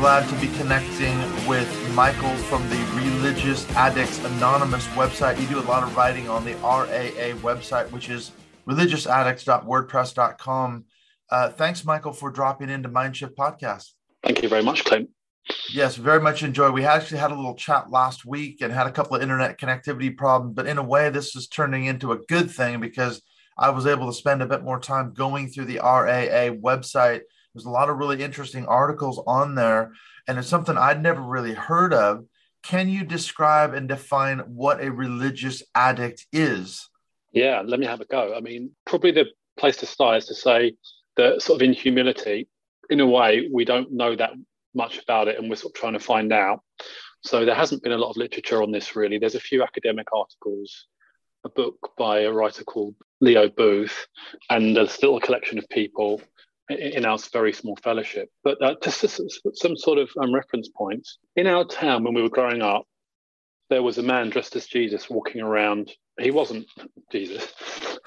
Glad to be connecting with Michael from the Religious Addicts Anonymous website. You do a lot of writing on the RAA website, which is religiousaddicts.wordpress.com. Uh, thanks, Michael, for dropping into Mindshift Podcast. Thank you very much, Clint. Yes, very much enjoy. We actually had a little chat last week and had a couple of internet connectivity problems, but in a way, this is turning into a good thing because I was able to spend a bit more time going through the RAA website there's a lot of really interesting articles on there, and it's something I'd never really heard of. Can you describe and define what a religious addict is? Yeah, let me have a go. I mean, probably the place to start is to say that, sort of in humility, in a way, we don't know that much about it, and we're sort of trying to find out. So there hasn't been a lot of literature on this really. There's a few academic articles, a book by a writer called Leo Booth, and a little collection of people in our very small fellowship. But uh, just some sort of um, reference points. In our town, when we were growing up, there was a man dressed as Jesus walking around. He wasn't Jesus,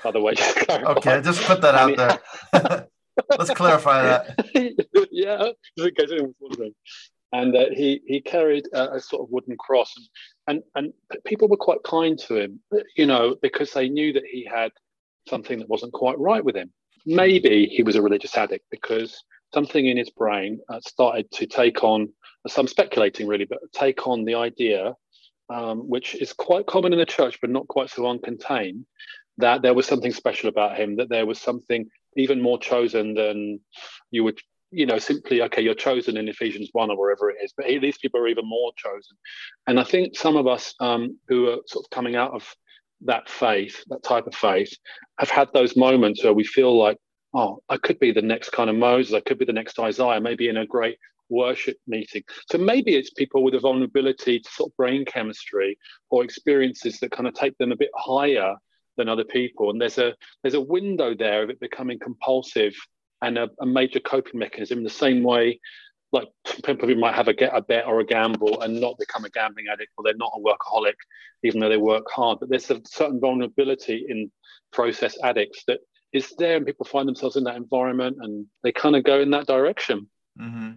by the way. Just okay, just put that out there. Let's clarify that. yeah, in case anyone's wondering. And uh, he he carried a, a, sort of wooden cross, and, and and people were quite kind to him, you know, because they knew that he had something that wasn't quite right with him maybe he was a religious addict because something in his brain uh, started to take on some speculating really but take on the idea um, which is quite common in the church but not quite so uncontained that there was something special about him that there was something even more chosen than you would you know simply okay you're chosen in ephesians 1 or wherever it is but he, these people are even more chosen. And i think some of us um, who are sort of coming out of that faith, that type of faith, have had those moments where we feel like, oh, I could be the next kind of Moses, I could be the next Isaiah, maybe in a great worship meeting. So maybe it's people with a vulnerability to sort of brain chemistry or experiences that kind of take them a bit higher than other people. And there's a there's a window there of it becoming compulsive and a, a major coping mechanism in the same way like people who might have a, get a bet or a gamble and not become a gambling addict or they're not a workaholic even though they work hard but there's a certain vulnerability in process addicts that is there and people find themselves in that environment and they kind of go in that direction. Mm-hmm.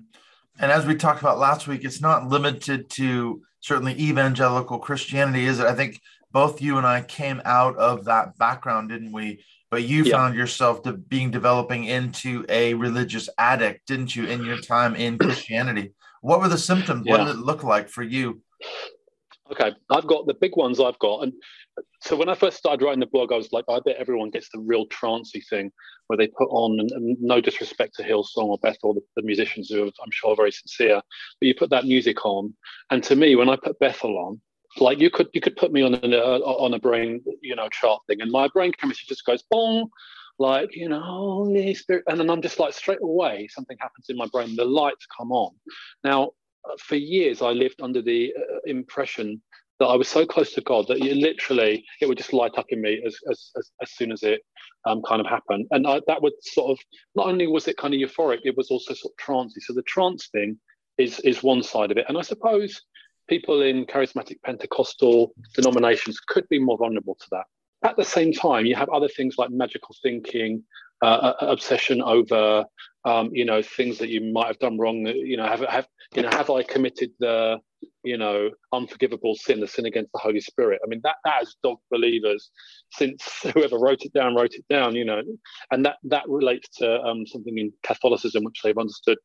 and as we talked about last week it's not limited to certainly evangelical christianity is it? I think both you and i came out of that background didn't we but you yeah. found yourself de- being developing into a religious addict, didn't you, in your time in Christianity? What were the symptoms? Yeah. What did it look like for you? Okay, I've got the big ones I've got. And so when I first started writing the blog, I was like, I bet everyone gets the real trancey thing where they put on, and, no disrespect to Hillsong or Bethel, the, the musicians who are, I'm sure are very sincere, but you put that music on. And to me, when I put Bethel on, like you could you could put me on a on a brain you know chart thing, and my brain chemistry just goes bong, like you know Holy Spirit, and then I'm just like straight away something happens in my brain. The lights come on. Now, for years I lived under the uh, impression that I was so close to God that it literally it would just light up in me as as as, as soon as it um, kind of happened, and I, that would sort of not only was it kind of euphoric, it was also sort of trancey. So the trance thing is is one side of it, and I suppose people in charismatic Pentecostal denominations could be more vulnerable to that. At the same time, you have other things like magical thinking, uh, obsession over, um, you know, things that you might have done wrong. You know, have have you know, have I committed the, you know, unforgivable sin, the sin against the Holy Spirit? I mean, that that has dogged believers since whoever wrote it down wrote it down. You know, and that that relates to um, something in Catholicism which they've understood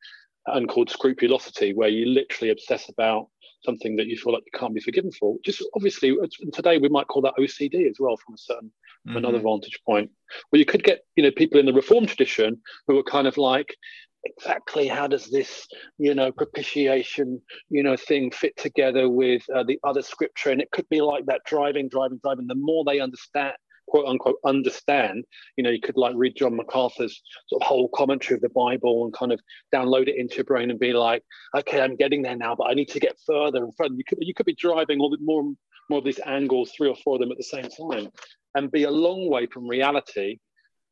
and called scrupulosity, where you literally obsess about something that you feel like you can't be forgiven for. Just obviously, today we might call that OCD as well, from a certain mm-hmm. another vantage point. Well, you could get you know people in the reform tradition who are kind of like, exactly how does this you know propitiation you know thing fit together with uh, the other scripture and it could be like that driving driving driving the more they understand quote unquote understand you know you could like read john macarthur's sort of whole commentary of the bible and kind of download it into your brain and be like okay i'm getting there now but i need to get further and further. You could you could be driving all the more more of these angles three or four of them at the same time and be a long way from reality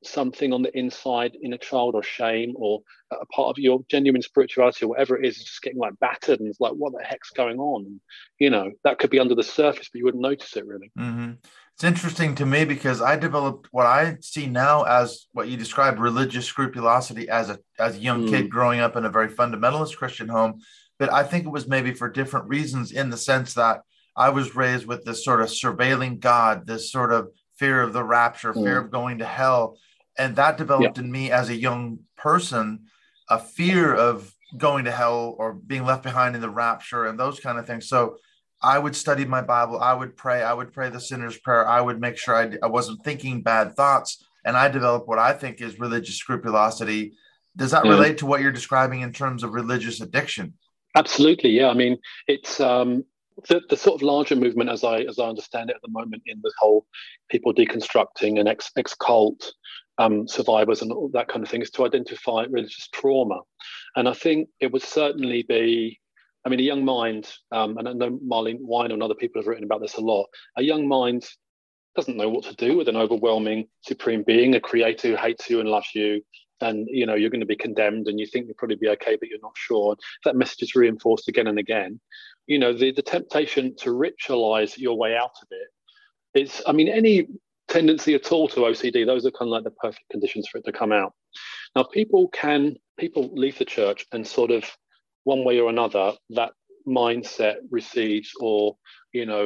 something on the inside in a child or shame or a part of your genuine spirituality or whatever it is, just getting like battered and it's like what the heck's going on? You know that could be under the surface but you wouldn't notice it really. Mm-hmm. It's interesting to me because i developed what i see now as what you described religious scrupulosity as a as a young mm. kid growing up in a very fundamentalist christian home but i think it was maybe for different reasons in the sense that i was raised with this sort of surveilling god this sort of fear of the rapture mm. fear of going to hell and that developed yeah. in me as a young person a fear of going to hell or being left behind in the rapture and those kind of things so i would study my bible. I would pray. I would pray the sinner's prayer. I would make sure I, I wasn't thinking bad thoughts. And i developed what i think is religious scrupulosity. Does that yeah. relate to what you're describing in terms of religious addiction? Absolutely yeah. I mean it's um the, the sort of larger movement as i as i understand it at the moment in the whole people deconstructing and ex, ex cult um, survivors and all that kind of thing is to identify religious trauma. And I think it would certainly be, I mean, a young mind, um, and I know Marlene Winell and other people have written about this a lot, a young mind doesn't know what to do with an overwhelming supreme being, a creator who hates you and loves you. And you know you're going to be condemned, and you think you'll probably be okay, but you're not sure. That message is reinforced again and again. You know the the temptation to ritualize your way out of it is. I mean, any tendency at all to OCD, those are kind of like the perfect conditions for it to come out. Now, people can people leave the church and sort of one way or another that mindset recedes or you know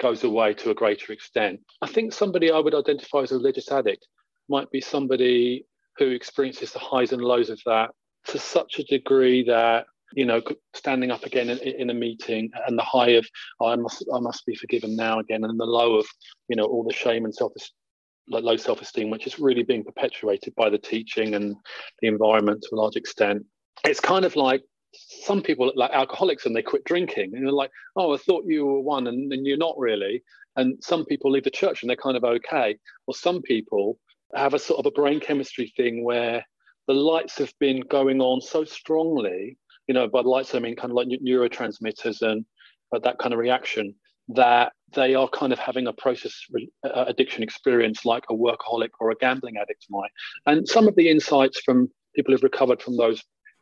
goes away to a greater extent. I think somebody I would identify as a religious addict might be somebody who experiences the highs and lows of that to such a degree that you know, standing up again in, in, a meeting and the high of oh, I must I must be forgiven now again, and the low of you know all the shame and self like low self esteem, which is really being perpetuated by the teaching and the environment to a large extent. It's kind of like some people like alcoholics and they quit drinking and they're like, oh, I thought you were one, and, and you're not really. And some people leave the church and they're kind of okay. Or some people have a sort of a brain chemistry thing where the lights have been going on so strongly you know, by lights, I mean kind of like neurotransmitters and that kind of reaction, that they are kind of having a process uh, addiction experience like a workaholic or a gambling addict might. And some of the insights from people who've recovered from those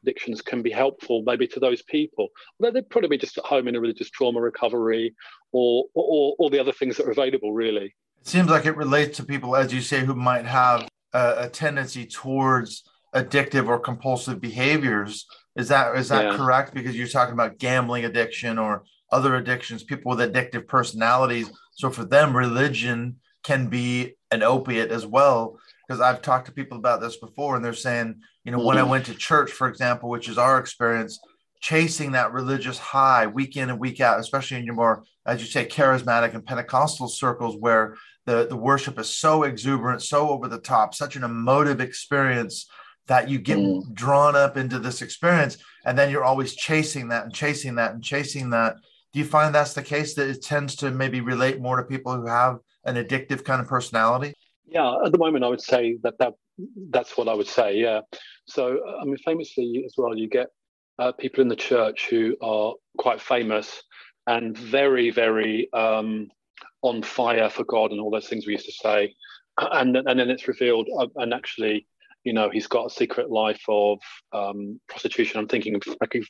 addictions can be helpful maybe to those people. Although they'd probably be just at home in a religious trauma recovery or, or, all the other things that are available, really. It seems like it relates to people, as you say, who might have a, a tendency towards addictive or compulsive behaviors is that is that yeah. correct? Because you're talking about gambling addiction or other addictions, people with addictive personalities. So for them, religion can be an opiate as well. Because I've talked to people about this before, and they're saying, you know, mm-hmm. when I mm-hmm. went to church, for example, which is our experience, chasing that religious high week in and week out, especially in your more, as you say, charismatic and Pentecostal circles where the, the worship is so exuberant, so over the top, such an emotive experience that you get mm. drawn up into this experience and then you're always chasing that and chasing that and chasing that do you find that's the case that it tends to maybe relate more to people who have an addictive kind of personality yeah at the moment i would say that, that that's what i would say yeah. So i mean famously as well you get uh, people in the church who are quite famous and very very um, on fire for god and all those things we used to say. And, and then it's revealed uh, and actually you know, he's got a secret life of um, prostitution. I'm thinking of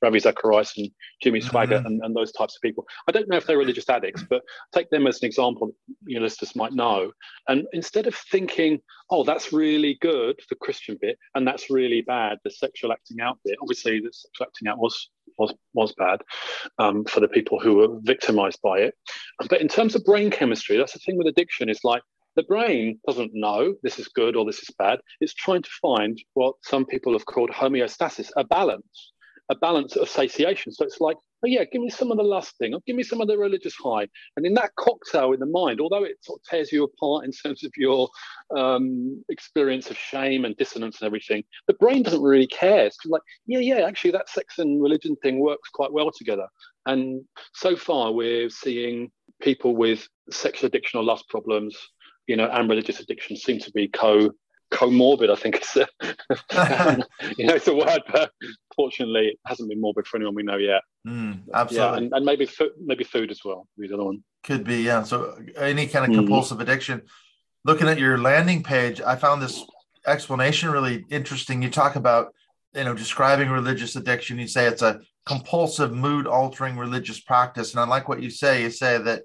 Ravi Zacharias and Jimmy Swaggart mm-hmm. and, and, those types of people. I don't know if they're religious addicts, but take them as an example your listeners might know. And instead of thinking, oh, that's really good, the Christian bit, and that's really bad, the sexual acting out bit, obviously the sexual acting out was was was bad um, for the people who were victimized by it. But in terms of brain chemistry, that's the thing with addiction is like the brain doesn't know this is good or this is bad. It's trying to find what some people have called homeostasis, a balance, a balance of satiation. So it's like oh yeah, give me some of the lust thing, or give me some of the religious high. And in that cocktail in the mind, although it sort of tears you apart in terms of your um, experience of shame and dissonance and everything, the brain doesn't really care. It's like, yeah, yeah, actually that sex and religion thing works quite well together. And so far, we're seeing people with sexual addiction or lust problems, you know, and religious addiction seem to be co comorbid. I think it's a, you know it's a word, but fortunately, it hasn't been morbid for anyone we know yet. Mm, absolutely, yeah, and, and, maybe food, maybe food as well. the other one could be yeah. So any kind of mm. compulsive addiction. Looking at your landing page, I found this explanation really interesting. You talk about you know describing religious addiction. You say it's a compulsive mood altering religious practice, and I like what you say. You say that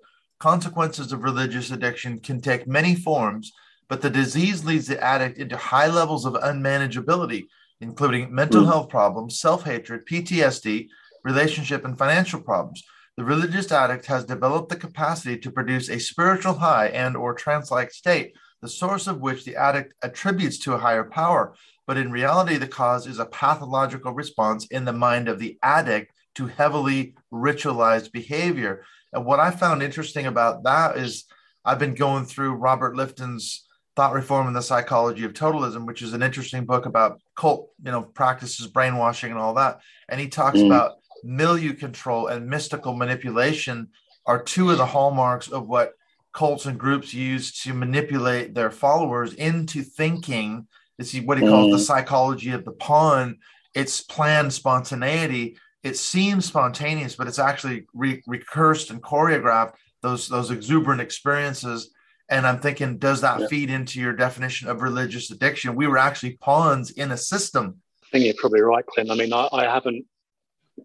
consequences of religious addiction can take many forms but the disease leads the addict into high levels of unmanageability, including mental mm. health problems, self hatred, PTSD, relationship, and financial problems. The religious addict has developed the capacity to produce a spiritual high and or trance-like state, the source of which the addict attributes to a higher power. But in reality, the cause is a pathological response in the mind of the addict to heavily ritualized behavior. And what I found interesting about that is I've been going through Robert Lifton's Thought Reform and the Psychology of Totalism, which is an interesting book about cult, you know, practices, brainwashing, and all that. And he talks mm. about milieu control and mystical manipulation are two of the hallmarks of what cults and groups use to manipulate their followers into thinking. This is what he calls mm. the psychology of the pawn. It's planned spontaneity. It seems spontaneous, but it's actually re- rehearsed and choreographed. Those those exuberant experiences and I'm thinking, does that yeah. feed into your definition of religious addiction? We were actually pawns in a system. I think you're probably right, Clint. I mean, I, I haven't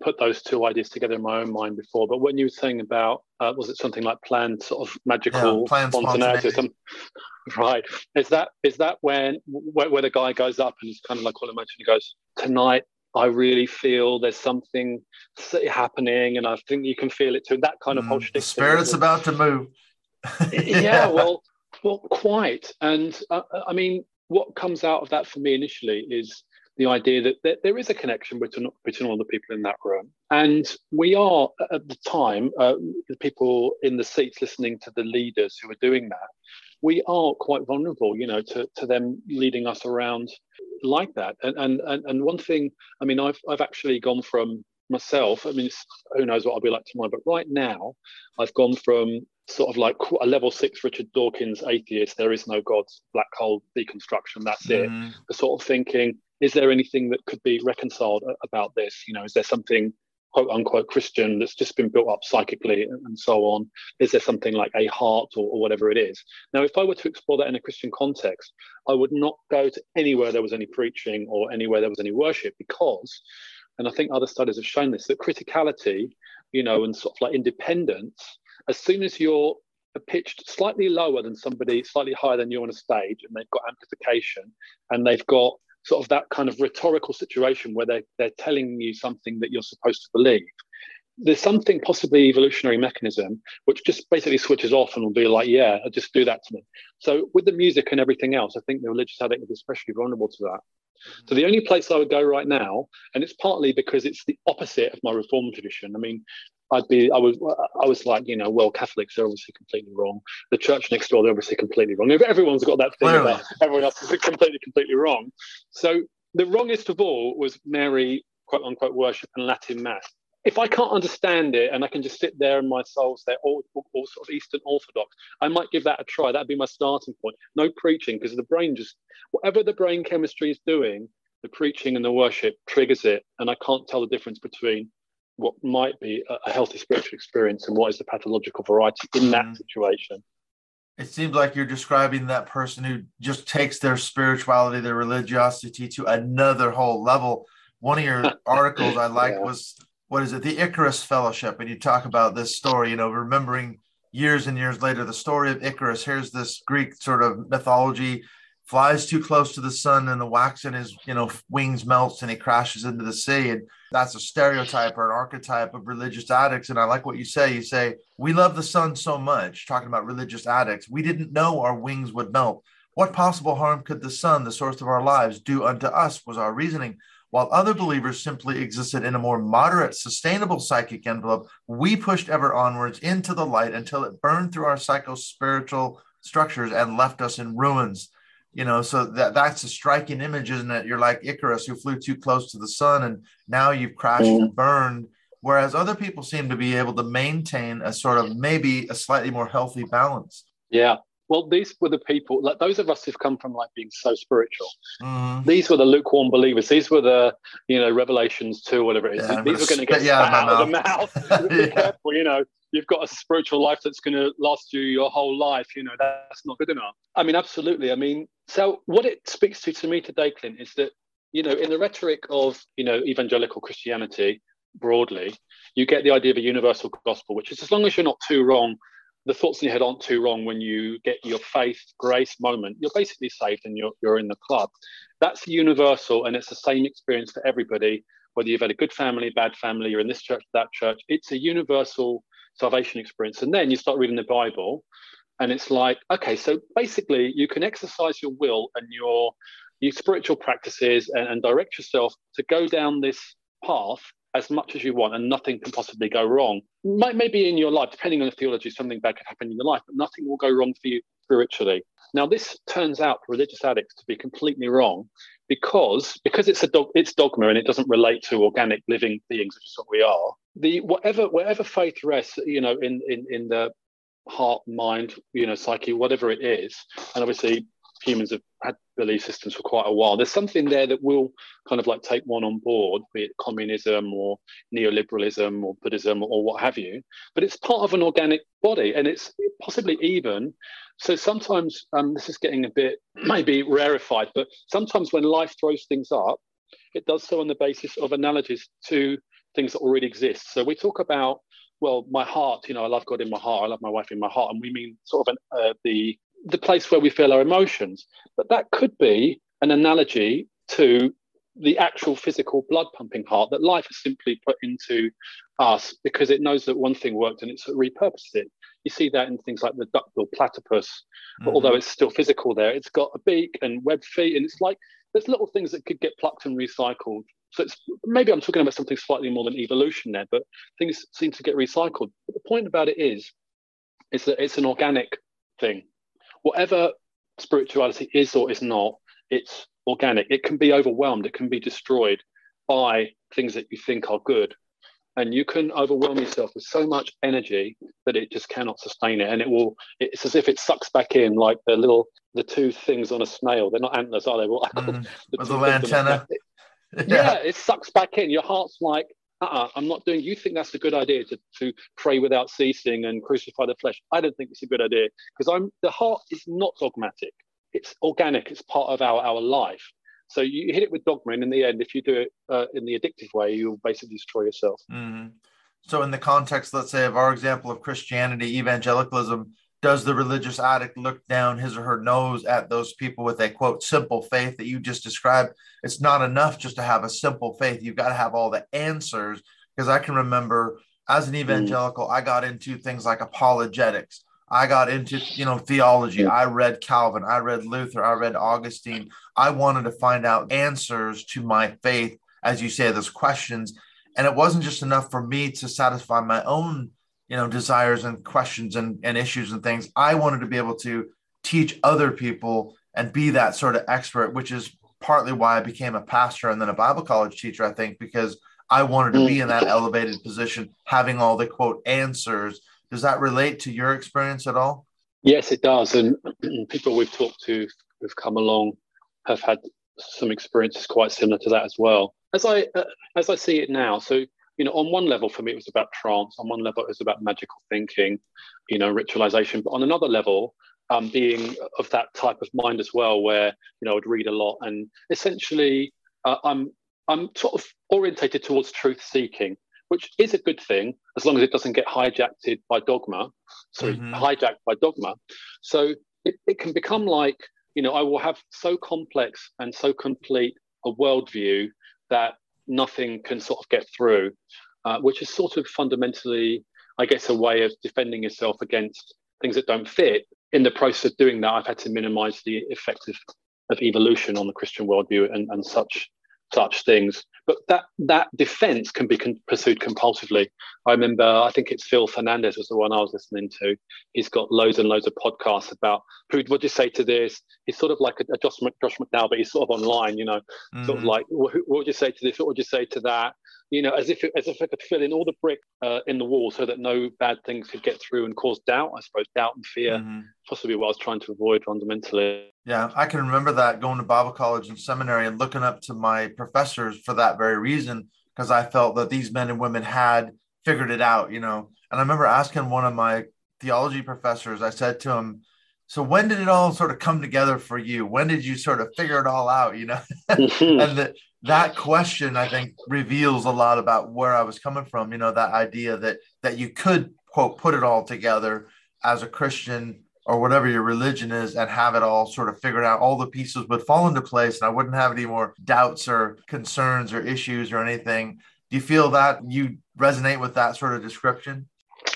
put those two ideas together in my own mind before, but when you were saying about, uh, was it something like planned sort of magical yeah, planned spontaneity? right. Is that is that when where, where, the guy goes up and he's kind of like, well, imagine he goes, tonight I really feel there's something happening, and I think you can feel it too. That kind of mm, whole The spirit's about to move yeah, well, well, quite. And uh, uh, I mean, what comes out of that for me initially is the idea that there, there is a connection between between all the people in that room, and we are at the time uh, the people in the seats listening to the leaders who are doing that. We are quite vulnerable, you know, to, to them leading us around like that. And, and and and one thing, I mean, I've I've actually gone from myself. I mean, who knows what I'll be like tomorrow, but right now, I've gone from sort of like a level six Richard Dawkins atheist, there is no God, black hole deconstruction, that's mm. it. The sort of thinking, is there anything that could be reconciled about this? You know, is there something quote unquote Christian that's just been built up psychically and so on? Is there something like a heart or, or whatever it is? Now, if I were to explore that in a Christian context, I would not go to anywhere there was any preaching or anywhere there was any worship because, and I think other studies have shown this, that criticality, you know, and sort of like independence as soon as you're pitched slightly lower than somebody slightly higher than you on a stage and they've got amplification and they've got sort of that kind of rhetorical situation where they're, they're telling you something that you're supposed to believe. There's something possibly evolutionary mechanism which just basically switches off and will be like yeah just do that to me. So with the music and everything else i think the religious addict is especially vulnerable to that. So the only place I would go right now, and it's partly because it's the opposite of my reform tradition. I mean, I'd be, I was, I was like, you know, well, Catholics are obviously completely wrong. The church next door, they're obviously completely wrong. Everyone's got that thing about everyone else is completely, completely wrong. So the wrongest of all was Mary, quote unquote, worship and Latin mass. If I can't understand it and I can just sit there and my soul's there, all, all sort of Eastern Orthodox, I might give that a try. That'd be my starting point. No preaching because the brain just, whatever the brain chemistry is doing, the preaching and the worship triggers it. And I can't tell the difference between what might be a healthy spiritual experience and what is the pathological variety in that mm-hmm. situation. It seems like you're describing that person who just takes their spirituality, their religiosity to another whole level. One of your articles I like yeah. was what is it, the Icarus Fellowship, and you talk about this story, you know, remembering years and years later the story of Icarus. Here's this Greek sort of mythology flies too close to the sun and the wax in his you know wings melts and he crashes into the sea. And that's a stereotype or an archetype of religious addicts. And i like what you say. You say we love the sun so much talking about religious addicts. We didn't know our wings would melt. What possible harm could the sun the source of our lives do unto us? was our reasoning. While other believers simply existed in a more moderate, sustainable psychic envelope, we pushed ever onwards into the light until it burned through our psycho-spiritual structures and left us in ruins. You know, so that that's a striking image, isn't it? You're like Icarus who flew too close to the sun, and now you've crashed mm. and burned. Whereas other people seem to be able to maintain a sort of maybe a slightly more healthy balance. Yeah, well, these were the people, like those of us who've come from like being so spiritual. Mm. These were the lukewarm believers. These were the, you know, Revelations 2, whatever it is. Yeah, these were going to get spat out of the mouth. Be yeah. careful, you know. You've got a spiritual life that's going to last you your whole life. You know, that's not good enough. I mean, absolutely. I mean, so what it speaks to to me today, Clint, is that, you know, in the rhetoric of, you know, evangelical Christianity broadly, you get the idea of a universal gospel, which is as long as you're not too wrong the thoughts in your head aren't too wrong when you get your faith grace moment you're basically saved and you're, you're in the club. That's universal and it's the same experience for everybody whether you've had a good family bad family you're in this church that church. It's a universal salvation experience. And then you start reading the bible and it's like okay so basically you can exercise your will and your your spiritual practices and, and direct yourself to go down this path as much as you want and nothing can possibly go wrong. Maybe in your life, depending on the theology, something bad could happen in your life, but nothing will go wrong for you spiritually. Now, this turns out for religious addicts to be completely wrong because because it's a dog, it's dogma and it doesn't relate to organic living beings, which is what we are. The whatever whatever faith rests, you know, in in in the heart, mind, you know, psyche, whatever it is, and obviously humans have had belief systems for quite a while. There's something there that will kind of like take one on board, be it communism or neoliberalism or Buddhism or what have you. But it's part of an organic body, and it's possibly even. So sometimes um, this is getting a bit maybe rarefied, but sometimes when life throws things up, it does so on the basis of analogies to things that already exist. So we talk about well, my heart, you know, I love God in my heart, I love my wife in my heart, and we mean sort of an, uh, the the place where we feel our emotions. But that could be an analogy to the actual physical blood pumping heart that life has simply put into us because it knows that one thing worked and it's repurposed it. You see that in things like the duckbill platypus, mm-hmm. although it's still physical there, it's got a beak and web feet, and it's like there's little things that could get plucked and recycled. So it's maybe I'm talking about something slightly more than evolution there, but things seem to get recycled. But the point about it is, is that it's an organic thing whatever spirituality is or is not, it's organic. It can be overwhelmed, it can be destroyed by things that you think are good. And you can overwhelm yourself with so much energy that it just cannot sustain it. And it will, it's as if it sucks back in like the little, the two things on a snail. They're not antlers, are they? Well, mm, the, the antenna. Yeah. yeah, it sucks back in. Your heart's like, uh-uh, I'm not doing. You think that's a good idea to, to pray without ceasing and crucify the flesh? I don't think it's a good idea because I'm the heart is not dogmatic. It's organic. It's part of our our life. So you hit it with dogma, and in the end, if you do it uh, in the addictive way, you'll basically destroy yourself. Mm-hmm. So, in the context, let's say, of our example of Christianity, evangelicalism, does the religious addict look down his or her nose at those people with a quote simple faith that you just described? It's not enough just to have a simple faith. You've got to have all the answers. Because i can remember as an mm. evangelical i got into things like apologetics. I got into you know theology. I read calvin. I read luther. I read augustine. I wanted to find out answers to my faith as you say those questions. And it wasn't just enough for me to satisfy my own you know desires and questions and, and issues and things. I wanted to be able to teach other people and be that sort of expert which is partly why i became a pastor and then a bible college teacher i think because i wanted to be in that elevated position having all the quote answers. Does that relate to your experience at all? Yes it does. And people we've talked to who've come along have had some experiences quite similar to that as well. As i uh, as i see it now so you know, on one level for me, it was about trance. On one level, it was about magical thinking, you know, ritualization. But on another level, um, being of that type of mind as well, where you know, I would read a lot, and essentially, uh, I'm I'm sort of orientated towards truth seeking, which is a good thing as long as it doesn't get hijacked by dogma. Sorry, mm-hmm. hijacked by dogma. So it, it can become like you know, I will have so complex and so complete a worldview that nothing can sort of get through, uh, which is sort of fundamentally, I guess, a way of defending yourself against things that don't fit. In the process of doing that, I've had to minimize the effect of, of evolution on the Christian worldview and, and such such things. But that that defense can be con- pursued compulsively. I remember, I think it's Phil Fernandes was the one I was listening to. He's got loads and loads of podcasts about who would you say to this? He's sort of like a, a Josh, Josh McDowell, but he's sort of online, you know, mm-hmm. sort of mm-hmm. like, what, what would you say to this? What would you say to that? You know, as if it, as if I could fill in all the brick uh, in the wall so that no bad things could get through and cause doubt. I suppose doubt and fear, mm-hmm. possibly what I was trying to avoid fundamentally. Yeah, I can remember that going to Bible college and seminary and looking up to my professors for that very reason, because I felt that these men and women had figured it out, you know. And I remember asking one of my theology professors, I said to him, so when did it all sort of come together for you? When did you sort of figure it all out, you know? And the, that question i think reveals a lot about where i was coming from you know that idea that that you could quote put it all together as a christian or whatever your religion is and have it all sort of figured out. All the pieces would fall into place and i wouldn't have any more doubts or concerns or issues or anything. Do you feel that you resonate with that sort of description?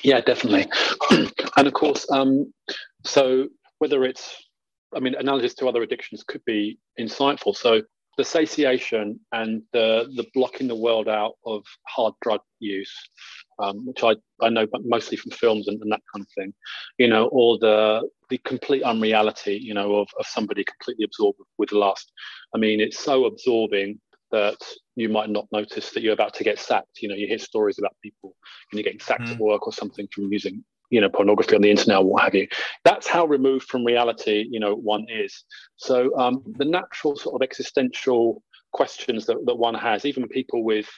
Yeah definitely. And of course um so whether it's I mean, analogies to other addictions could be insightful. So the satiation and the the blocking the world out of hard drug use, um, which I, I know mostly from films and, and, that kind of thing, you know, or the the complete unreality, you know, of, of somebody completely absorbed with lust. I mean, it's so absorbing that you might not notice that you're about to get sacked. You know, you hear stories about people and you know, getting sacked mm. at work or something from using you know pornography on the internet or what have you. That's how removed from reality you know one is. So um, the natural sort of existential questions that, that one has even people with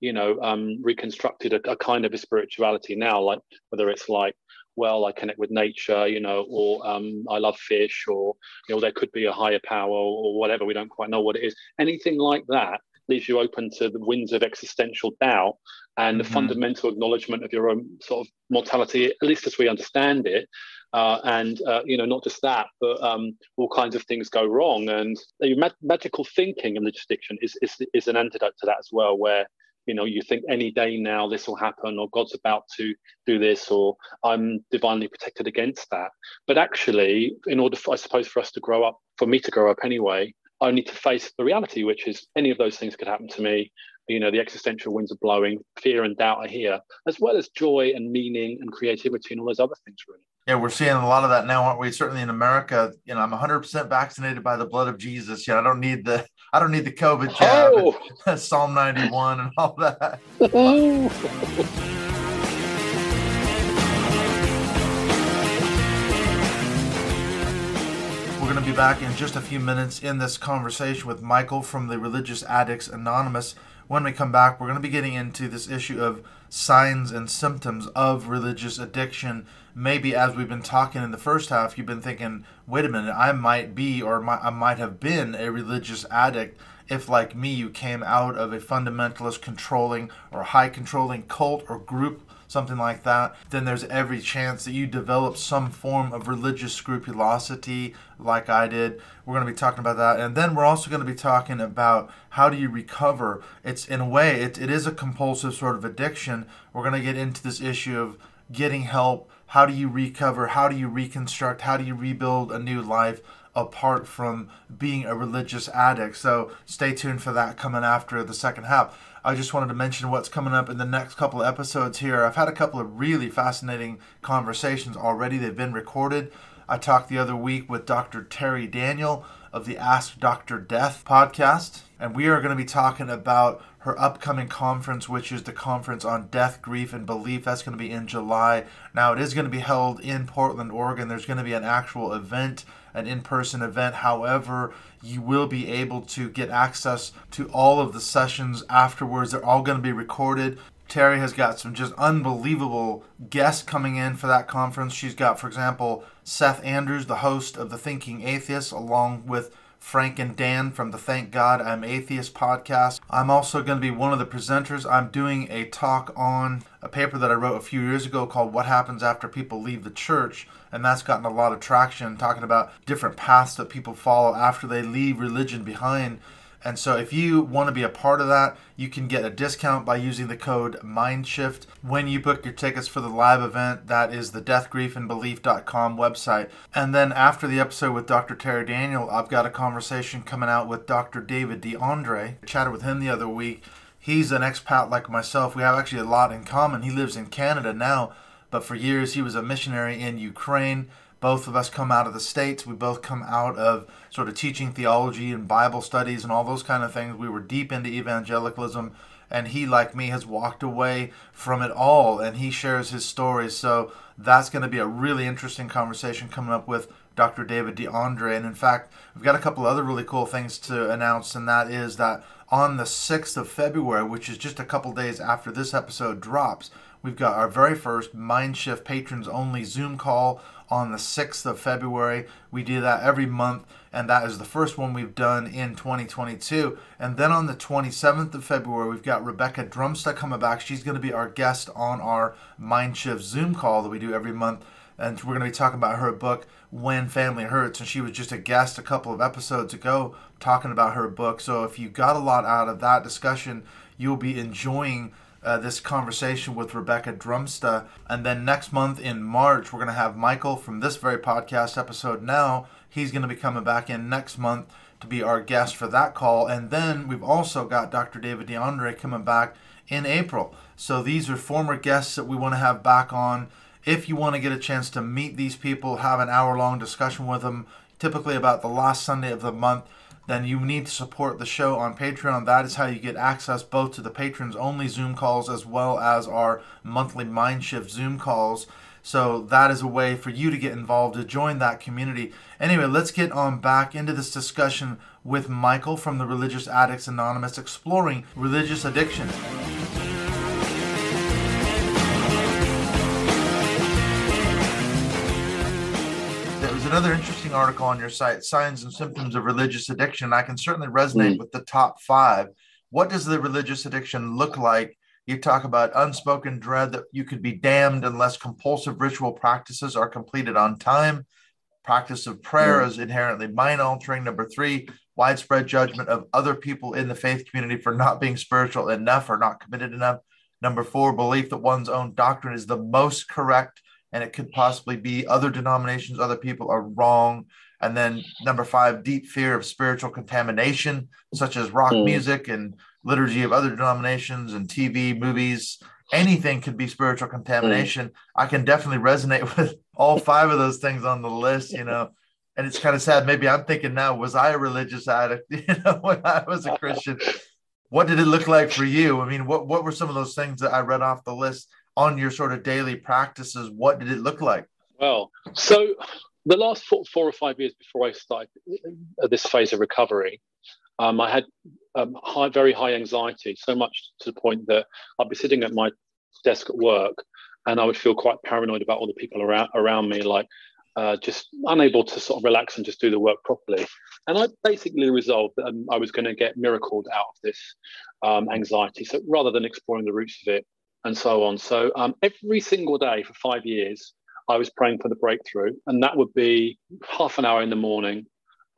you know um, reconstructed a, a kind of a spirituality now like whether it's like well i connect with nature you know or um, i love fish or you know there could be a higher power or whatever we don't quite know what it is. Anything like that leaves you open to the winds of existential doubt and the mm-hmm. fundamental acknowledgement of your own sort of mortality, at least as we understand it. Uh, and uh, you know, not just that, but um, all kinds of things go wrong. And the mag- magical thinking in the jurisdiction is, is is an antidote to that as well, where you know you think any day now this will happen, or God's about to do this, or I'm divinely protected against that. But actually, in order, for, I suppose, for us to grow up, for me to grow up anyway, I need to face the reality, which is any of those things could happen to me. You know, the existential winds are blowing, fear and doubt are here, as well as joy and meaning and creativity and all those other things, really. Yeah, we're seeing a lot of that now, aren't we? Certainly in America, you know, I'm 100% vaccinated by the blood of Jesus. You know, I don't need the, I don't need the COVID jab, oh. Psalm 91, and all that. back in just a few minutes in this conversation with Michael from the Religious Addicts Anonymous. When we come back, we're going to be getting into this issue of signs and symptoms of religious addiction. Maybe as we've been talking in the first half, you've been thinking, wait a minute, I might be or I might have been a religious addict if, like me, you came out of a fundamentalist controlling or high controlling cult or group something like that, then there's every chance that you develop some form of religious scrupulosity like I did. We're going to be talking about that. And then we're also going to be talking about how do you recover. It's in a way, it, it is a compulsive sort of addiction. We're going to get into this issue of getting help. How do you recover? How do you reconstruct? How do you rebuild a new life? apart from being a religious addict. So stay tuned for that coming after the second half. I just wanted to mention what's coming up in the next couple of episodes here. I've had a couple of really fascinating conversations already. They've been recorded. I talked the other week with Dr. Terri Daniel of the Ask Dr. Death podcast, and we are going to be talking about her upcoming conference, which is the Conference on Death, Grief, and Belief. That's going to be in July. Now, it is going to be held in Portland, Oregon. There's going to be an actual event an in person event. However, you will be able to get access to all of the sessions afterwards. They're all going to be recorded. Terri has got some just unbelievable guests coming in for that conference. She's got, for example, Seth Andrews, the host of The Thinking Atheist, along with Frank and Dan from the Thank God I'm Atheist podcast. I'm also going to be one of the presenters. I'm doing a talk on a paper that I wrote a few years ago called What Happens After People Leave the Church. And that's gotten a lot of traction, talking about different paths that people follow after they leave religion behind. And so if you want to be a part of that, you can get a discount by using the code MINDSHIFT when you book your tickets for the live event. That is the deathgriefandbelief.com website. And then after the episode with Dr. Terri Daniel, I've got a conversation coming out with Dr. David DeAndre. I chatted with him the other week. He's an expat like myself. We have actually a lot in common. He lives in Canada now, but for years he was a missionary in Ukraine both of us come out of the States. We both come out of sort of teaching theology and Bible studies and all those kind of things. We were deep into evangelicalism, and he, like me, has walked away from it all, and he shares his stories. So that's going to be a really interesting conversation coming up with Dr. David DeAndre. And in fact, we've got a couple other really cool things to announce, and that is that on the 6th of February, which is just a couple days after this episode drops, we've got our very first Mindshift patrons only Zoom call on the 6th of February. We do that every month, and that is the first one we've done in 2022. And then on the 27th of February, we've got Rebecca Drumsta coming back. She's going to be our guest on our Mindshift Zoom call that we do every month. And we're going to be talking about her book, When Family Hurts. And she was just a guest a couple of episodes ago talking about her book. So if you got a lot out of that discussion, you'll be enjoying uh, this conversation with Rebecca Drumsta. And then next month in March, we're going to have Michael from this very podcast episode now. He's going to be coming back in next month to be our guest for that call. And then we've also got Dr. David DeAndre coming back in April. So these are former guests that we want to have back on. If you want to get a chance to meet these people, have an hour long discussion with them, typically about the last Sunday of the month, then you need to support the show on Patreon. That is how you get access both to the patrons only Zoom calls as well as our monthly Mindshift Zoom calls. So that is a way for you to get involved to join that community. Anyway, let's get on back into this discussion with Michael from the Religious Addicts Anonymous exploring religious addiction. Another interesting article on your site, Signs and Symptoms of Religious Addiction. I can certainly resonate mm. with the top five. What does the religious addiction look like? You talk about unspoken dread that you could be damned unless compulsive ritual practices are completed on time. Practice of prayer mm. is inherently mind altering. Number three, widespread judgment of other people in the faith community for not being spiritual enough or not committed enough. Number four, belief that one's own doctrine is the most correct and it could possibly be other denominations, other people are wrong. And then number five, deep fear of spiritual contamination, such as rock mm. music and liturgy of other denominations and TV, movies. Anything could be spiritual contamination. Mm. I can definitely resonate with all five of those things on the list, you know. And it's kind of sad. Maybe I'm thinking now, was I a religious addict, you know, when I was a Christian? what did it look like for you? I mean, what, what were some of those things that I read off the list on your sort of daily practices, what did it look like? Well, so the last four, four or five years before I started this phase of recovery, um, I had um, high, very high anxiety, so much to the point that I'd be sitting at my desk at work and I would feel quite paranoid about all the people around, around me, like uh, just unable to sort of relax and just do the work properly. And I basically resolved that um, I was going to get miracled out of this um, anxiety. So rather than exploring the roots of it, and so on. So um, every single day for five years, I was praying for the breakthrough, and that would be half an hour in the morning,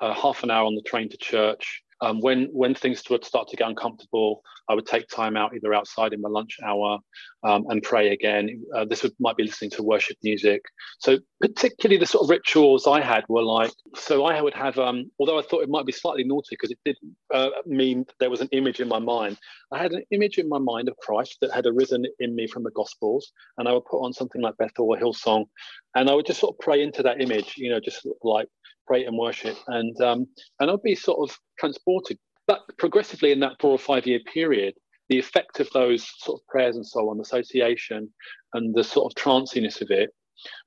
uh, half an hour on the train to church, um, when when things would start to get uncomfortable, I would take time out either outside in my lunch hour um, and pray again. Uh, this would, might be listening to worship music. So particularly the sort of rituals I had were like so I would have um, although I thought it might be slightly naughty because it did uh, mean there was an image in my mind. I had an image in my mind of Christ that had arisen in me from the Gospels, and I would put on something like Bethel or Hillsong, and I would just sort of pray into that image, you know, just like pray and worship, and um, and I'd be sort of transported. But progressively in that four or five year period, the effect of those sort of prayers and so on, association, and the sort of tranciness of it,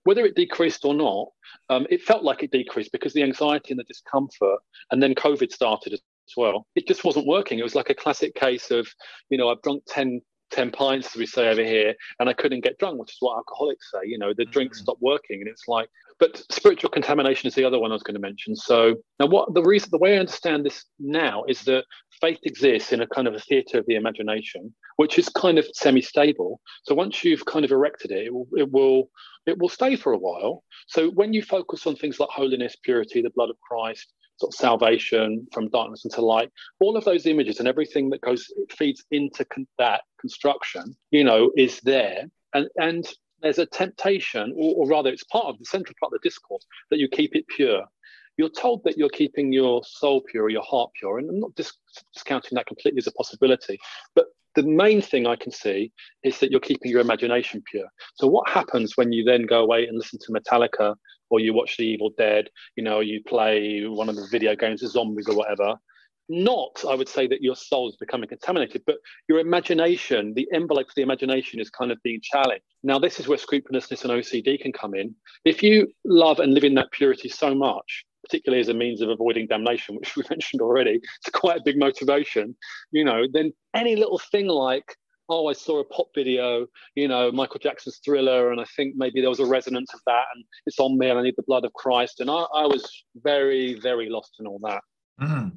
whether it decreased or not, um, it felt like it decreased because the anxiety and the discomfort, and then COVID started as well. It just wasn't working. It was like a classic case of, you know, I've drunk 10 10 pints, as we say over here, and I couldn't get drunk, which is what alcoholics say. You know, the mm-hmm. drink stopped working. And it's like, but spiritual contamination is the other one I was going to mention. So now, what the reason, the way I understand this now is that faith exists in a kind of a theater of the imagination, which is kind of semi-stable. So once you've kind of erected it, it will, it will it will stay for a while. So when you focus on things like holiness, purity, the blood of Christ, sort of salvation from darkness into light, all of those images and everything that goes feeds into con- that construction, you know, is there. And and there's a temptation, or, or rather, it's part of the central part of the discourse that you keep it pure you're told that you're keeping your soul pure, your heart pure, and I'm not dis- discounting that completely as a possibility. But the main thing I can see is that you're keeping your imagination pure. So what happens when you then go away and listen to Metallica, or you watch The Evil Dead, you know, you play one of the video games, the zombies or whatever? Not, I would say that your soul is becoming contaminated, but your imagination, the envelope of the imagination is kind of being challenged. Now, this is where scrupulousness and OCD can come in. If you love and live in that purity so much, particularly as a means of avoiding damnation, which we mentioned already, it's quite a big motivation, you know, then any little thing like, oh, I saw a pop video, you know, Michael Jackson's thriller, and I think maybe there was a resonance of that, and it's on me, and I need the blood of Christ. And I, I was very, very lost in all that. Mm.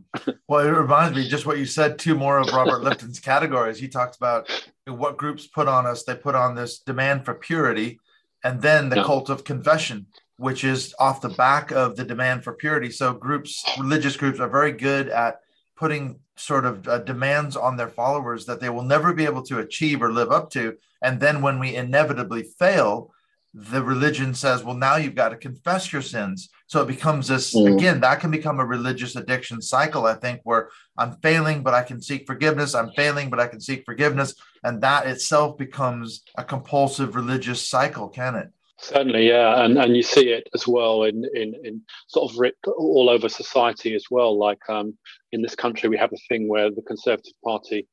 Well, it reminds me just what you said. Two more of Robert Lifton's categories. He talks about what groups put on us. They put on this demand for purity, and then the yeah. cult of confession which is off the back of the demand for purity. So groups, religious groups, are very good at putting sort of uh, demands on their followers that they will never be able to achieve or live up to. And then when we inevitably fail, the religion says, well, now you've got to confess your sins. So it becomes this mm. again, that can become a religious addiction cycle, I think, where I'm failing, but I can seek forgiveness. I'm failing, but I can seek forgiveness. And that itself becomes a compulsive religious cycle, can it? Certainly, yeah, and and you see it as well in in, in sort of all over society as well. Like um, in this country, we have a thing where the Conservative Party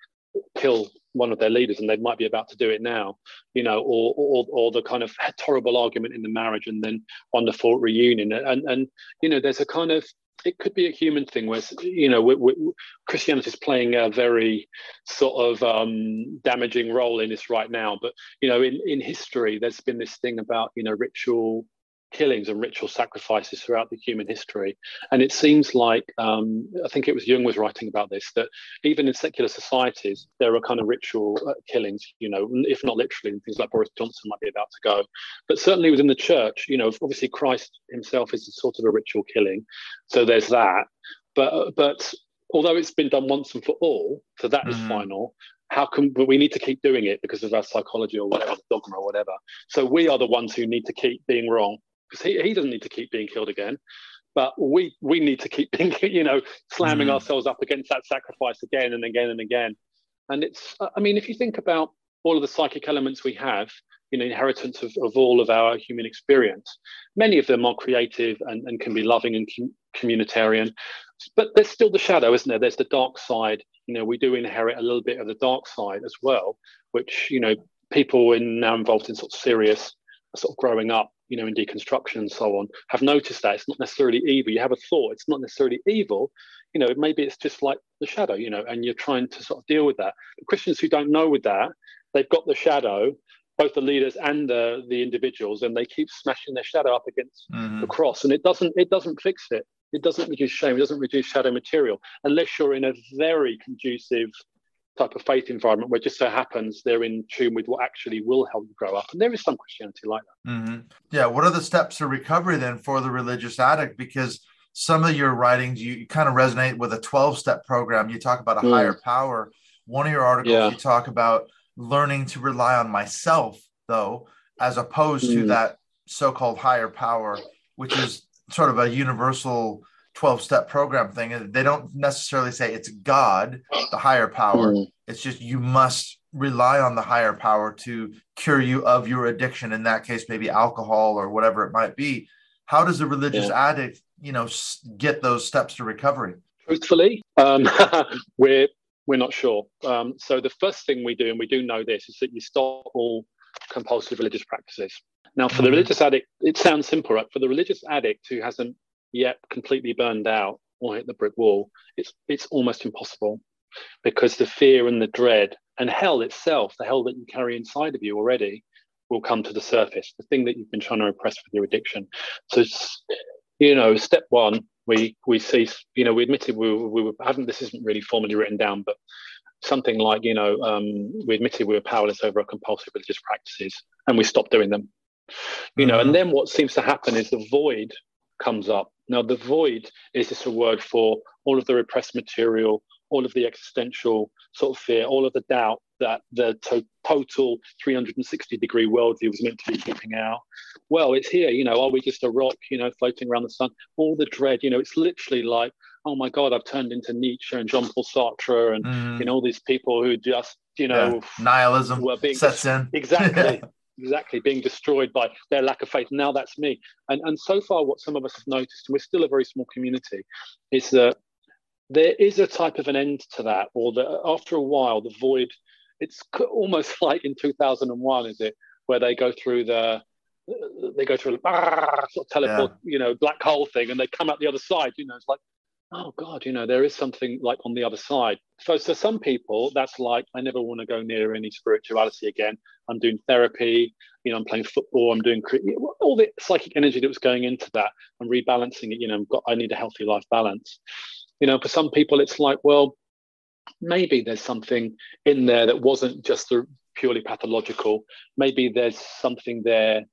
kill one of their leaders, and they might be about to do it now, you know, or or, or the kind of horrible argument in the marriage, and then wonderful reunion, and and you know, there's a kind of it could be a human thing where you know we, we, Christianity is playing a very sort of um, damaging role in this right now. But you know, in in history, there's been this thing about you know ritual killings and ritual sacrifices throughout the human history. And it seems like, um, I think it was Jung was writing about this, that even in secular societies, there are kind of ritual uh, killings, you know, if not literally, things like Boris Johnson might be about to go. But certainly within the church, you know, obviously Christ himself is sort of a ritual killing. So there's that. But, but although it's been done once and for all, so that mm-hmm. is final, how can but we need to keep doing it because of our psychology or whatever dogma or whatever so we are the ones who need to keep being wrong because he, he doesn't need to keep being killed again but we we need to keep being you know slamming mm. ourselves up against that sacrifice again and again and again. And it's i mean if you think about all of the psychic elements we have you know inheritance of, of all of our human experience many of them are creative and, and can be loving and com- communitarian but there's still the shadow isn't there? There's the dark side. You know we do inherit a little bit of the dark side as well which you know people in now involved in sort of serious sort of growing up you know, in deconstruction and so on, have noticed that it's not necessarily evil. You have a thought, it's not necessarily evil. You know, maybe it's just like the shadow, you know, and you're trying to sort of deal with that. The Christians who don't know with that, they've got the shadow, both the leaders and the, the individuals, and they keep smashing their shadow up against mm-hmm. the cross. And it doesn't it doesn't fix it. It doesn't reduce shame, it doesn't reduce shadow material, unless you're in a very conducive type of faith environment where just so happens they're in tune with what actually will help you grow up. And there is some Christianity like that. Mm-hmm. Yeah. What are the steps to recovery then for the religious addict? Because some of your writings, you, you kind of resonate with a 12 step program. You talk about a mm. higher power. One of your articles, yeah. you talk about learning to rely on myself, though, as opposed mm. to that so called higher power, which is sort of a universal 12 step program thing. They don't necessarily say it's God, the higher power. Mm. It's just you must rely on the higher power to cure you of your addiction. In that case, maybe alcohol or whatever it might be. How does a religious yeah. addict, you know, get those steps to recovery? Truthfully, um, we're we're not sure. Um, so the first thing we do, and we do know this, is that you stop all compulsive religious practices. Now, for the mm-hmm. religious addict, it sounds simple, right? For the religious addict who hasn't yet completely burned out or hit the brick wall, it's it's almost impossible because the fear and the dread and hell itself, the hell that you carry inside of you already, will come to the surface. The thing that you've been trying to repress with your addiction. So, you know, step one we we see you know we admitted we, we were haven't this isn't really formally written down but something like you know um, we admitted we were powerless over our compulsive religious practices and we stopped doing them you know mm-hmm. and then what seems to happen is the void comes up now the void is just a word for all of the repressed material all of the existential sort of fear all of the doubt that the to- total 360 degree worldview was meant to be keeping out well it's here you know are we just a rock you know floating around the sun all the dread you know it's literally like oh my god i've turned into nietzsche and jean-paul sartre and mm. you know all these people who just you know yeah. nihilism were being sets in exactly exactly being destroyed by their lack of faith now that's me and and so far what some of us have noticed and we're still a very small community is that there is a type of an end to that or that after a while the void it's almost like in 2001 is it where they go through the they go through a sort of teleport yeah. you know black hole thing and they come out the other side you know it's like oh god you know there is something like on the other side. So so some people that's like i never want to go near any spirituality again. I'm doing therapy you know i'm playing football i'm doing all the psychic energy that was going into that i'm rebalancing it you know i've got i need a healthy life balance. You know for some people it's like well maybe there's something in there that wasn't just the purely pathological. Maybe there's something there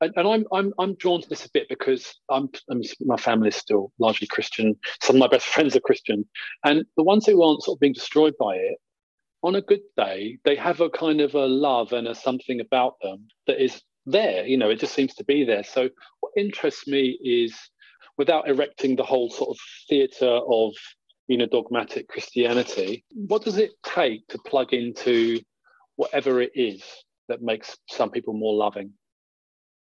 and, and, I'm, I'm I'm drawn to this a bit because I'm, I'm my family is still largely Christian. Some of my best friends are Christian, and the ones who aren't sort of being destroyed by it, on a good day, they have a kind of a love and a something about them that is there. You know, it just seems to be there. So what interests me is, without erecting the whole sort of theatre of you know dogmatic Christianity, what does it take to plug into whatever it is that makes some people more loving?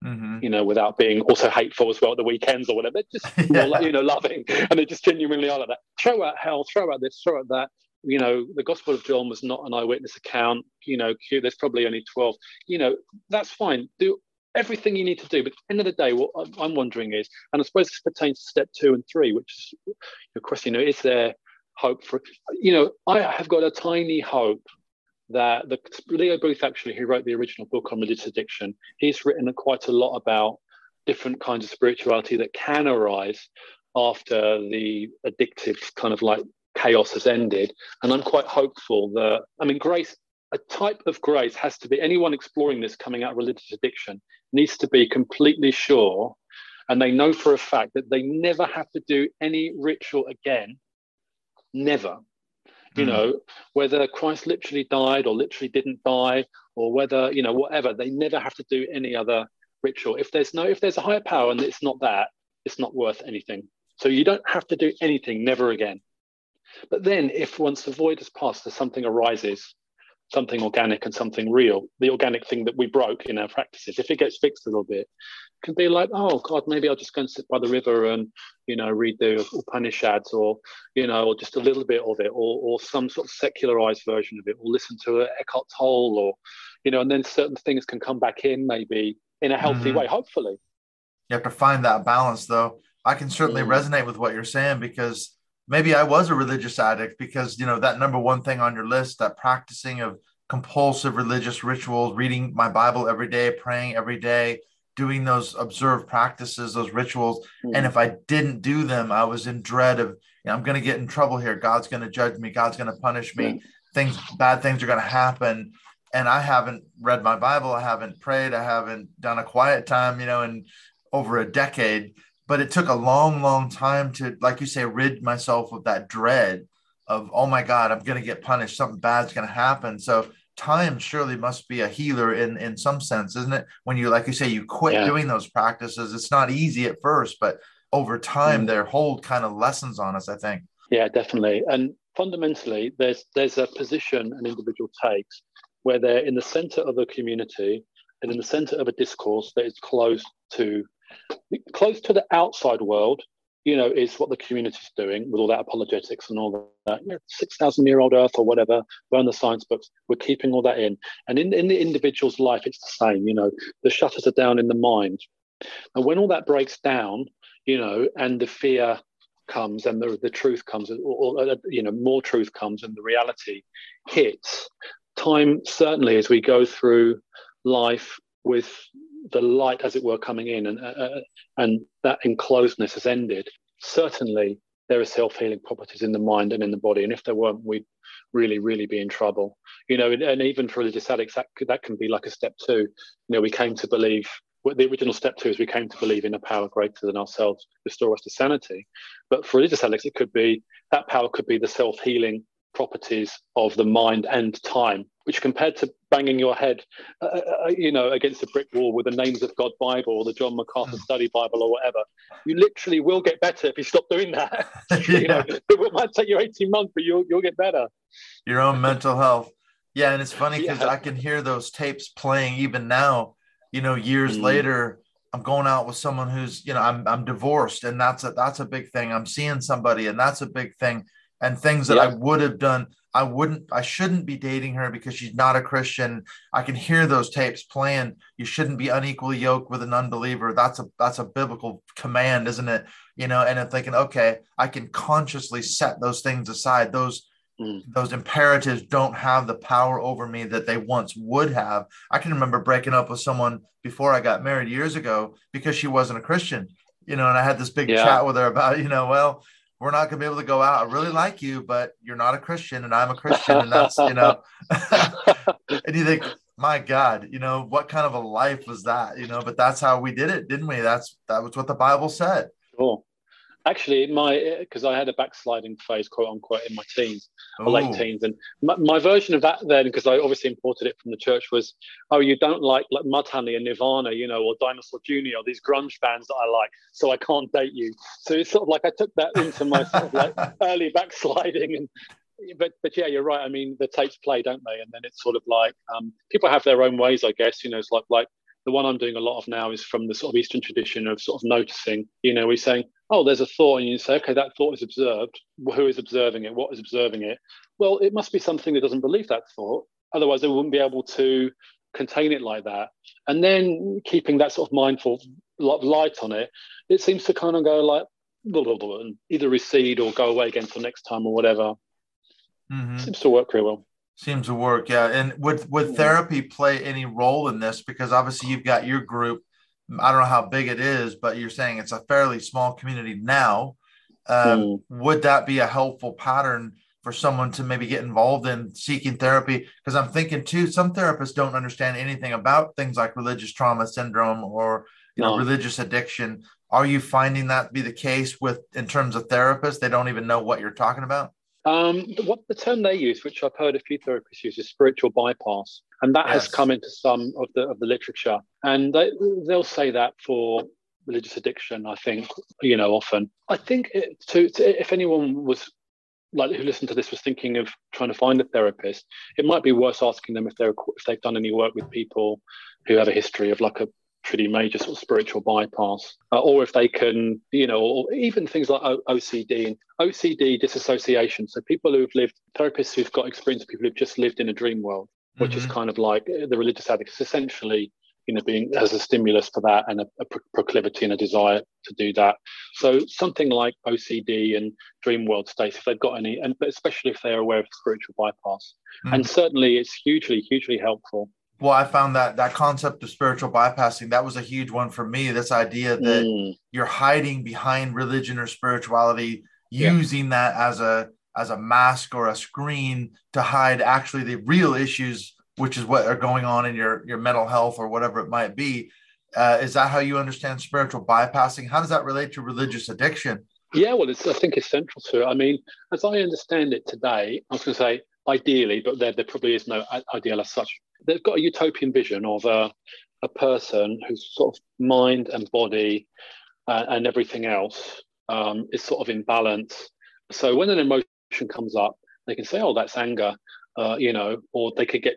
Mm-hmm. you know, without being also hateful as well at the weekends or whatever. Just yeah. more, you know, loving, and they just genuinely are like that. Throw out hell, throw out this, throw out that. You know, the Gospel of John was not an eyewitness account. You know, there's probably only twelve. You know, that's fine. Do everything you need to do. But at the end of the day, what I'm wondering is, and I suppose this pertains to step two and three, which is your question. You know, is there hope for? You know, I have got a tiny hope that the Leo Booth actually, who wrote the original book on religious addiction, he's written quite a lot about different kinds of spirituality that can arise after the addictive kind of like chaos has ended. And I'm quite hopeful that, I mean, grace, a type of grace has to be, anyone exploring this coming out of religious addiction needs to be completely sure. And they know for a fact that they never have to do any ritual again. Never you mm. know whether christ literally died or literally didn't die or whether you know whatever they never have to do any other ritual. If there's no if there's a higher power and it's not that it's not worth anything. So you don't have to do anything never again. But then if once the void has passed there's something arises something organic and something real, the organic thing that we broke in our practices, if it gets fixed a little bit, can be like, oh God, maybe I'll just go and sit by the river and, you know, read the Upanishads or, you know, or just a little bit of it or, or some sort of secularized version of it or listen to Eckhart Tolle or, you know, and then certain things can come back in maybe in a healthy mm-hmm. way, hopefully. You have to find that balance though. I can certainly mm. resonate with what you're saying because maybe I was a religious addict because you know that number one thing on your list, that practicing of compulsive religious rituals, reading my Bible every day, praying every day, doing those observed practices, those rituals. Mm-hmm. And if I didn't do them, I was in dread of, you know, I'm going to get in trouble here. God's going to judge me. God's going to punish me. Mm-hmm. Things, bad things are going to happen. And I haven't read my Bible. I haven't prayed. I haven't done a quiet time, you know, in over a decade but it took a long, long time to, like you say, rid myself of that dread of, oh my God, I'm going to get punished. Something bad's going to happen. So time surely must be a healer in, in some sense, isn't it? When you, like you say, you quit yeah. doing those practices, it's not easy at first, but over time, mm. they hold kind of lessons on us, I think. Yeah, definitely. And fundamentally, there's, there's a position an individual takes where they're in the center of a community and in the center of a discourse that is close to close to the outside world, you know, is what the community's doing with all that apologetics and all that. You know, six thousand year old Earth or whatever, burn the science books. We're keeping all that in, and in in the individual's life, it's the same. You know, the shutters are down in the mind, and when all that breaks down, you know, and the fear comes and the, the truth comes or, or, you know more truth comes and the reality hits time certainly as we go through life with the light, as it were, coming in, and uh, uh, and that enclosedness has ended. certainly there are self-healing properties in the mind and in the body. And if there weren't, we'd really, really be in trouble. You know, and, and even for religious addicts, that, that can be like a step two. You know, we came to believe the original step two is we came to believe in a power greater than ourselves, restore us to sanity. But for religious addicts, it could be that power could be the self-healing properties of the mind and time, which compared to banging your head, uh, uh, uh, you know, against a brick wall with the Names of God Bible or the John MacArthur hmm. Study Bible or whatever, you literally will get better if you stop doing that. yeah. you know, it might take you 18 months, but you'll, you'll get better. Your own mental health. Yeah. And it's funny because yeah. I can hear those tapes playing even now, you know, years mm. later. I'm going out with someone who's, you know, I'm I'm divorced, and that's a that's a big thing. I'm seeing somebody, and that's a big thing and things that I would have done. I wouldn't, I shouldn't be dating her because she's not a Christian. I can hear those tapes playing. You shouldn't be unequally yoked with an unbeliever. That's a that's a biblical command, isn't it? You know, and I'm thinking, okay, I can consciously set those things aside. Those mm. those imperatives don't have the power over me that they once would have. I can remember breaking up with someone before I got married years ago because she wasn't a Christian. You know, and I had this big yeah. chat with her about, you know, well, we're not going to be able to go out. I really like you, but you're not a Christian and I'm a Christian. And that's, you know, and you think, my God, you know, what kind of a life was that? You know, but that's how we did it, didn't we? That's, that was what the Bible said. Cool. Actually, my because I had a backsliding phase, quote unquote, in my teens or late teens, and my, my, version of that then, because I obviously imported it from the church, was, oh, you don't like like Mudhoney and Nirvana, you know, or Dinosaur Jr. or these grunge bands that I like, so I can't date you. So it's sort of like I took that into my sort of like early backsliding, and but but yeah, you're right. I mean, the tapes play, don't they? And then it's sort of like um, people have their own ways, I guess. You know, it's like like the one I'm doing a lot of now is from the sort of Eastern tradition of sort of noticing. You know, we're saying, oh, there's a thought, and you say, okay, that thought is observed. Who is observing it? What is observing it? Well, it must be something that doesn't believe that thought. Otherwise, they wouldn't be able to contain it like that. And then keeping that sort of mindful light on it, it seems to kind of go like, blah, blah, blah, and either recede or go away again for next time or whatever. Mm-hmm. Seems to work pretty well. Seems to work, yeah. And would would therapy play any role in this? Because obviously you've got your group. I don't know how big it is, but you're saying it's a fairly small community now. Um, mm. Would that be a helpful pattern for someone to maybe get involved in seeking therapy? Because I'm thinking too, some therapists don't understand anything about things like religious trauma syndrome or you know religious addiction. Are you finding that to be the case with in terms of therapists? They don't even know what you're talking about. Um, what the term they use, which I've heard a few therapists use, is spiritual bypass, and that yes. has come into some of the of the literature. And they, they'll say that for religious addiction. I think you know often. I think it, to, to, if anyone was like who listened to this was thinking of trying to find a therapist, it might be worth asking them if they're if they've done any work with people who have a history of like a pretty major sort of spiritual bypass, uh, or if they can, you know, or even things like o- OCD and OCD disassociation. So people who've lived, therapists who've got experience, people who've just lived in a dream world, which mm-hmm. is kind of like uh, the religious addict is essentially, you know, being as a stimulus for that and a, a proclivity and a desire to do that. So something like OCD and dream world states, if they've got any, and but especially if they're aware of spiritual bypass, mm-hmm. and certainly it's hugely, hugely helpful well i found that that concept of spiritual bypassing that was a huge one for me this idea that mm. you're hiding behind religion or spirituality using yeah. that as a as a mask or a screen to hide actually the real issues which is what are going on in your your mental health or whatever it might be uh, is that how you understand spiritual bypassing how does that relate to religious addiction yeah well it's i think it's central to it i mean as i understand it today i was going to say ideally but there, there probably is no ideal as such they've got a utopian vision of a, a person whose sort of mind and body uh, and everything else um, is sort of in balance. So when an emotion comes up, they can say, "Oh, that's anger," uh, you know, or they could get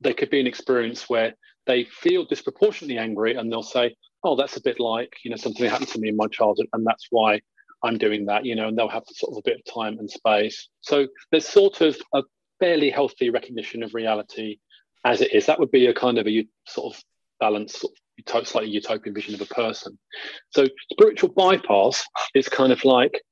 they could be an experience where they feel disproportionately angry, and they'll say, "Oh, that's a bit like you know something that happened to me in my childhood, and that's why I'm doing that," you know, and they'll have sort of a bit of time and space. So there's sort of a fairly healthy recognition of reality as it is. That would be a kind of a sort of balanced, slightly utopian vision of a person. So spiritual bypass is kind of like,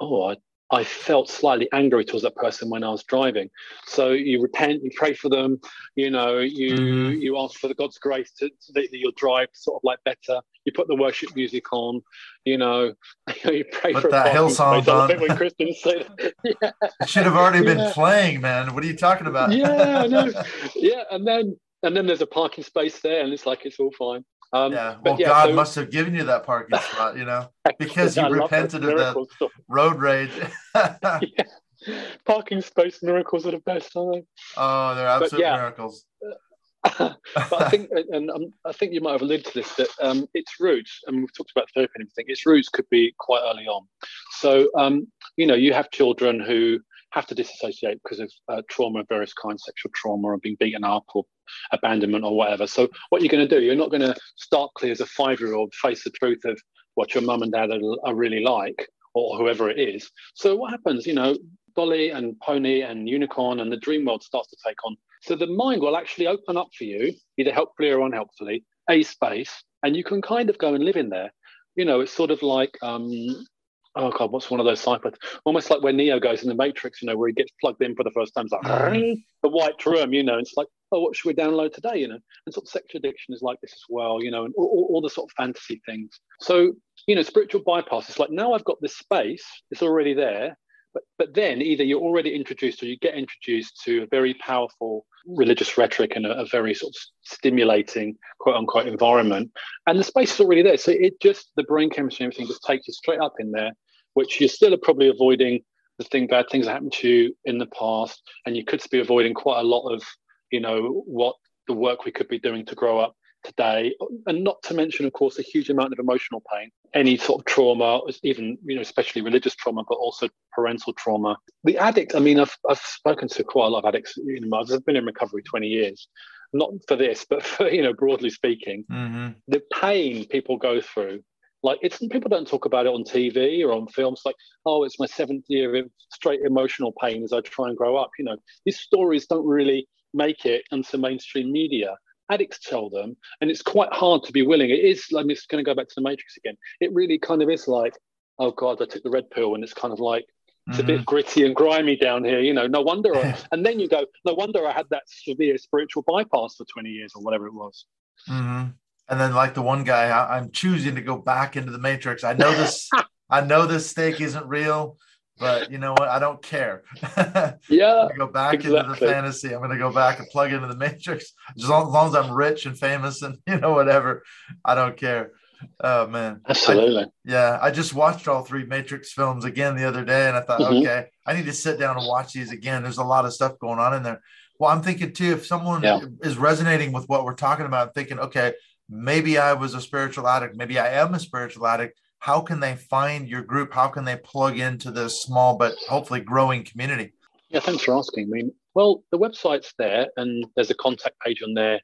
oh, I, I felt slightly angry towards that person when I was driving. So you repent, you pray for them, you know, you mm. you ask for the God's grace to, to that your drive sort of like better. you put the worship music on, you know, you pray put for that Hillsong on. When Christians say that. yeah. It should have already yeah. been playing, man. What are you talking about? yeah, I know. Yeah, and then and then there's a parking space there, and it's like it's all fine. Um, yeah, well, yeah, God so, must have given you that parking spot, you know, because you repented of the stuff. road rage. yeah. Parking space miracles are the best, aren't they? Oh, they're absolute yeah, miracles. but I think, and um, I think you might have alluded to this, that um, its roots, and we've talked about therapy and everything, its roots could be quite early on. So, um, you know, you have children who have to disassociate because of uh, trauma of various kinds, sexual trauma or being beaten up or abandonment or whatever. So what you're going to do, you're not going to start clear as a five-year-old face the truth of what your mum and dad are, are really like or whoever it is. So what happens, you know, Dolly and Pony and Unicorn and the dream world starts to take on. So the mind will actually open up for you, either helpfully or unhelpfully, a space, and you can kind of go and live in there. You know, it's sort of like um, oh god, what's one of those cyclists? Almost like where Neo goes in the Matrix, you know, where he gets plugged in for the first time. It's like the white room, you know. It's like, oh, what should we download today? You know, and sort of sexual addiction is like this as well, you know, and all, all the sort of fantasy things. So, you know, spiritual bypass. It's like now I've got this space. It's already there. But, but then either you're already introduced or you get introduced to a very powerful religious rhetoric and a, a, very sort of stimulating quote unquote environment. And the space is already there. So it just, the brain chemistry and everything just takes you straight up in there, which you still are probably avoiding the thing, bad things that happened to you in the past. And you could be avoiding quite a lot of, you know, what the work we could be doing to grow up today, and not to mention, of course, a huge amount of emotional pain, any sort of trauma, even you know, especially religious trauma, but also parental trauma. The addict, I mean, I've I've spoken to quite a lot of addicts. You know, I've been in recovery twenty years, not for this, but for you know, broadly speaking, mm-hmm. the pain people go through. Like it's people don't talk about it on TV or on films. Like, oh, it's my seventh year of straight emotional pain as I try and grow up. You know, these stories don't really make it into mainstream media addicts tell them, and it's quite hard to be willing. It is. I'm just going to go back to the Matrix again. It really kind of is like, oh God, I took the red pill, and it's kind of like it's mm-hmm. a bit mm-hmm. gritty and grimy down here. You know, no wonder. I, and then you go, no wonder I had that severe spiritual bypass for 20 years or whatever it was. Mm-hmm. And then, like the one guy, I, I'm choosing to go back into the Matrix. I know this. I know this steak isn't real but you know what? I don't care. yeah. go back exactly. into the fantasy. I'm going to go back and plug into the matrix. As long, as long, as I'm rich and famous and you know whatever, I don't care. Oh man, absolutely. I, yeah, I just watched all three Matrix films again the other day, and I thought, mm-hmm. okay, I need to sit down and watch these again. There's a lot of stuff going on in there. Well, I'm thinking too, if someone yeah. is resonating with what we're talking about, thinking, okay, maybe I was a spiritual addict, maybe I am a spiritual addict how can they find your group? How can they plug into this small but hopefully growing community? Yeah, thanks for asking. I mean, well, the website's there and there's a contact page on there.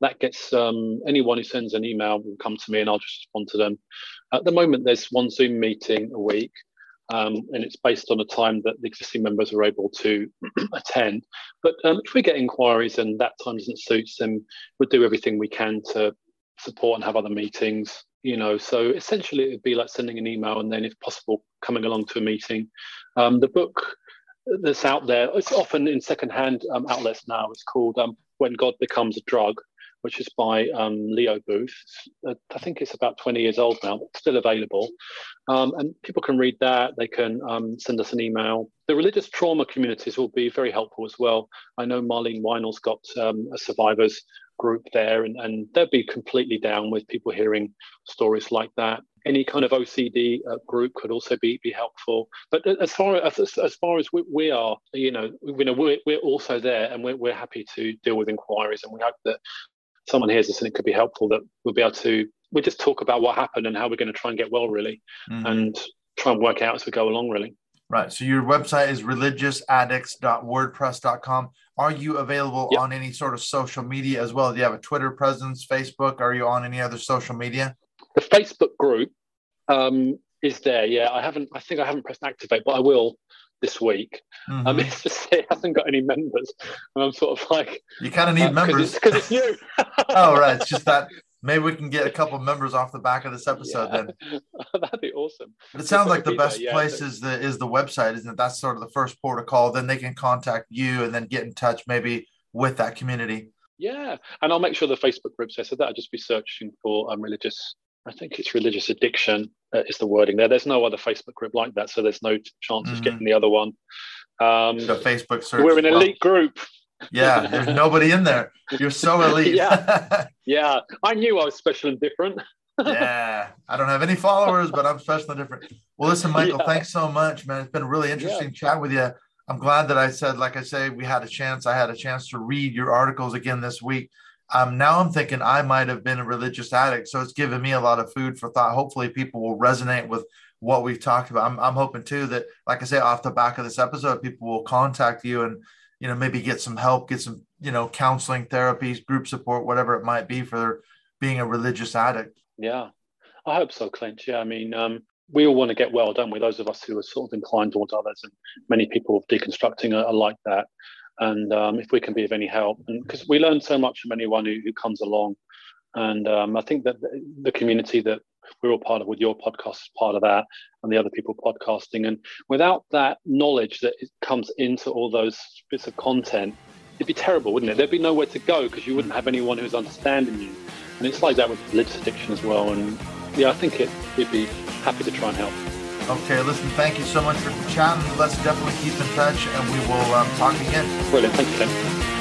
That gets um, anyone who sends an email will come to me and I'll just respond to them. At the moment, there's one Zoom meeting a week, um, and it's based on a time that the existing members are able to attend. But um, if we get inquiries and that time doesn't suit, then we'll do everything we can to support and have other meetings you know so essentially it would be like sending an email and then if possible coming along to a meeting. Um, the book that's out there it's often in secondhand um, outlets now. It's called um, when god becomes a drug which is by um, leo booth. Uh, i think it's about 20 years old now but still available. Um, and people can read that. They can um, send us an email. The religious trauma communities will be very helpful as well. I know marlene winell's got a survivors group there, and, and they'd be completely down with people hearing stories like that. Any kind of OCD uh, group could also be be helpful. But as far as as far as we, we are, you know, you know, we're, we're also there, and we're we're happy to deal with inquiries, and we hope that someone hears this and it could be helpful that we'll be able to we just talk about what happened and how we're going to try and get well really mm-hmm. and try and work out as we go along really Right. So your website is religiousaddicts.wordpress.com. Are you available yep. on any sort of social media as well? Do you have a Twitter presence, Facebook? Are you on any other social media? The Facebook group um, is there. Yeah, I haven't. I think I haven't pressed activate, but I will this week. Mm-hmm. Um, it's just it hasn't got any members, and I'm sort of like you kind of need uh, members because it's, it's, you. oh, right. It's just that Maybe we can get a couple members off the back of this episode yeah. then. That'd be awesome. But it sounds like the best yeah, place is the is the website, isn't it? That's sort of the first port of call. Then they can contact you and then get in touch maybe with that community. Yeah, and I'll make sure the Facebook group says so that I'll just be searching for um, religious I think it's religious addiction uh, is the wording there. There's no other Facebook group like that, so there's no chance mm-hmm. of getting the other one. Um, the Facebook search. We're an elite well. group. Yeah, there's nobody in there. You're so elite. yeah, yeah. I knew I was special and different. yeah, I don't have any followers, but I'm special and different. Well, listen, Michael, yeah. thanks so much, man. It's been a really interesting yeah. chat with you. I'm glad that I said, like I say, we had a chance. I had a chance to read your articles again this week. Um, now I'm thinking I might have been a religious addict, so it's given me a lot of food for thought. Hopefully, people will resonate with what we've talked about. I'm, I'm hoping too that, like I say, off the back of this episode, people will contact you and you know maybe get some help, get some you know counseling, therapies, group support, whatever it might be for being a religious addict. Yeah, I hope so, Clint. Yeah, I mean, um, we all want to get well, don't we? Those of us who are sort of inclined towards others, and many people deconstructing are, are like that. And um, if we can be of any help, because we learn so much from anyone who, who comes along, and um, I think that the, community that we're all part of with your podcast is part of that, and the other people podcasting. And without that knowledge that comes into all those bits of content, it'd be terrible, wouldn't it? There'd be nowhere to go because you wouldn't have anyone who's understanding you. And it's like that with religious addiction as well. And yeah, I think it, it'd be happy to try and help. Okay, listen, thank you so much for chatting. Let's definitely keep in touch and we will um, talk again. Brilliant. Thank you, Ken.